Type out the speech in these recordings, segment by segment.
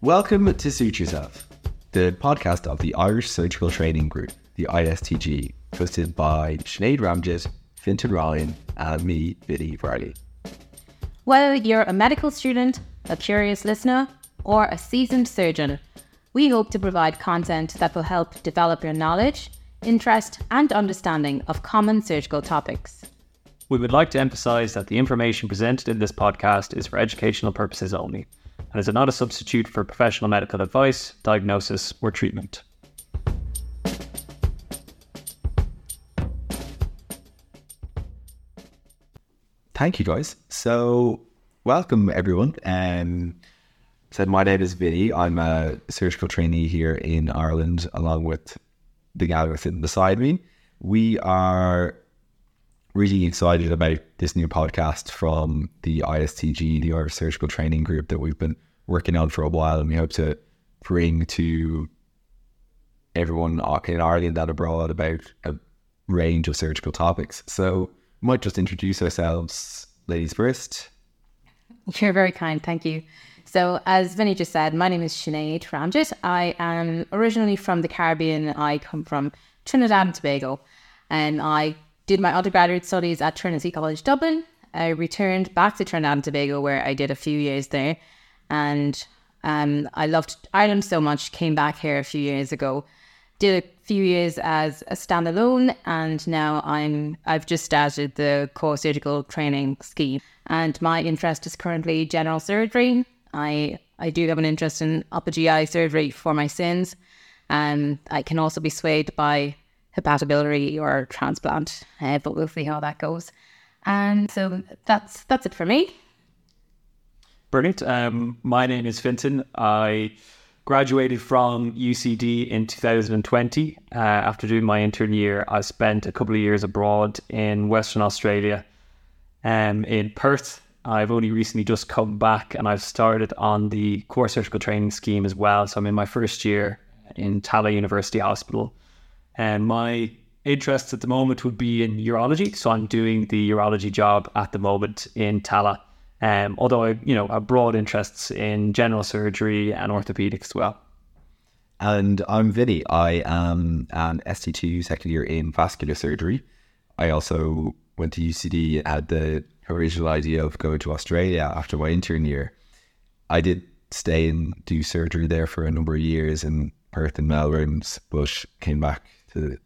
Welcome to Suture Self, the podcast of the Irish Surgical Training Group, the ISTG, hosted by Sinead Ramjit, Fintan Ryan, and me, Vinnie Varley. Whether you're a medical student, a curious listener, or a seasoned surgeon, we hope to provide content that will help develop your knowledge, interest, and understanding of common surgical topics. We would like to emphasize that the information presented in this podcast is for educational purposes only and is not a substitute for professional medical advice, diagnosis, or treatment. Thank you, guys. So, welcome everyone. Um, said my name is Vinnie. I'm a surgical trainee here in Ireland, along with the gal sitting beside me. We are really excited about this new podcast from the ISTG, the Irish Surgical Training Group, that we've been working on for a while, and we hope to bring to everyone in Ireland and abroad about a range of surgical topics. So, might just introduce ourselves, ladies first. You're very kind, thank you. So, as Vinnie just said, my name is Sinead Ramjit. I am originally from the Caribbean. I come from Trinidad and Tobago, and I did my undergraduate studies at Trinity College Dublin. I returned back to Trinidad and Tobago, where I did a few years there, and um, I loved Ireland so much. Came back here a few years ago, did a few years as a standalone, and now I'm I've just started the core surgical training scheme. And my interest is currently general surgery. I I do have an interest in upper GI surgery for my sins, and I can also be swayed by hepatobiliary or transplant, uh, but we'll see how that goes. And so that's that's it for me. Brilliant. Um, my name is Fintan. I graduated from UCD in 2020. Uh, after doing my intern year, I spent a couple of years abroad in Western Australia, um, in Perth. I've only recently just come back and I've started on the core surgical training scheme as well. So I'm in my first year in Tallaght University Hospital. And my interests at the moment would be in urology. So I'm doing the urology job at the moment in Tallaght. Um, although I, you know, have broad interests in general surgery and orthopedics as well. And I'm Vinnie. I am an ST2 second year in vascular surgery. I also went to UCD and had the original idea of going to Australia after my intern year. I did stay and do surgery there for a number of years in Perth and Melbourne, but came back to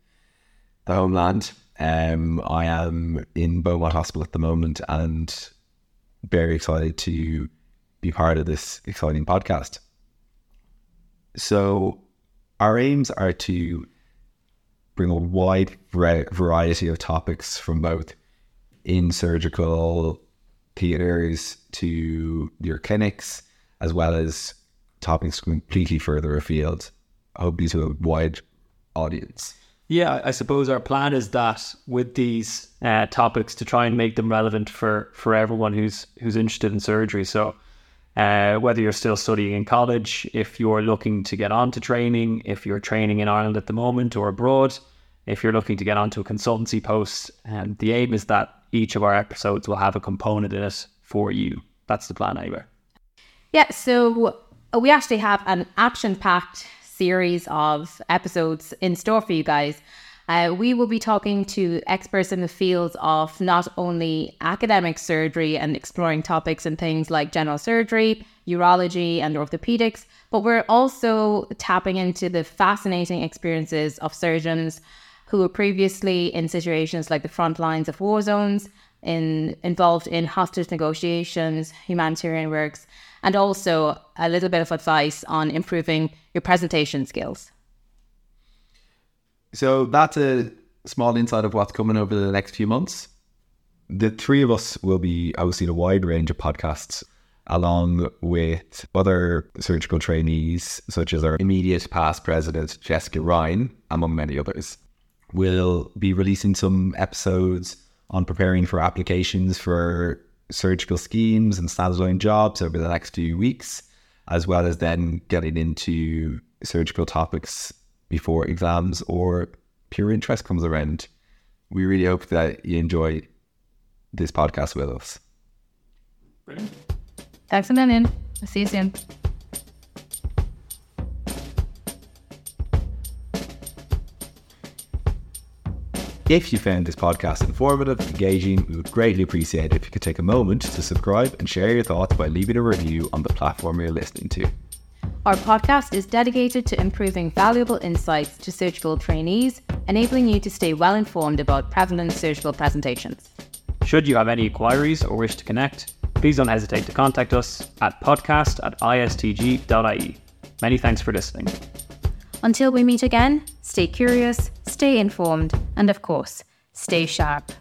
the homeland. Um, I am in Beaumont Hospital at the moment and very excited to be part of this exciting podcast. So, our aims are to bring a wide variety of topics from both in surgical theaters to your clinics, as well as topics completely further afield, hopefully to a wide audience. Yeah, I suppose our plan is that with these uh, topics to try and make them relevant for for everyone who's who's interested in surgery. So, uh, whether you're still studying in college, if you're looking to get onto training, if you're training in Ireland at the moment or abroad, if you're looking to get onto a consultancy post, and um, the aim is that each of our episodes will have a component in it for you. That's the plan, anyway. Yeah. So we actually have an action packed series of episodes in store for you guys. Uh, we will be talking to experts in the fields of not only academic surgery and exploring topics and things like general surgery, urology, and orthopedics, but we're also tapping into the fascinating experiences of surgeons who were previously in situations like the front lines of war zones, in involved in hostage negotiations, humanitarian works, and also a little bit of advice on improving your presentation skills. So that's a small insight of what's coming over the next few months. The three of us will be hosting a wide range of podcasts along with other surgical trainees, such as our immediate past president, Jessica Ryan, among many others. We'll be releasing some episodes on preparing for applications for surgical schemes and standalone jobs over the next few weeks, as well as then getting into surgical topics before exams or pure interest comes around. We really hope that you enjoy this podcast with us. Thanks a million. I'll see you soon. If you found this podcast informative, engaging, we would greatly appreciate it if you could take a moment to subscribe and share your thoughts by leaving a review on the platform you're listening to. Our podcast is dedicated to improving valuable insights to surgical trainees, enabling you to stay well informed about prevalent surgical presentations. Should you have any inquiries or wish to connect, please don't hesitate to contact us at podcast at istg.ie. Many thanks for listening. Until we meet again, stay curious, stay informed, and of course, stay sharp.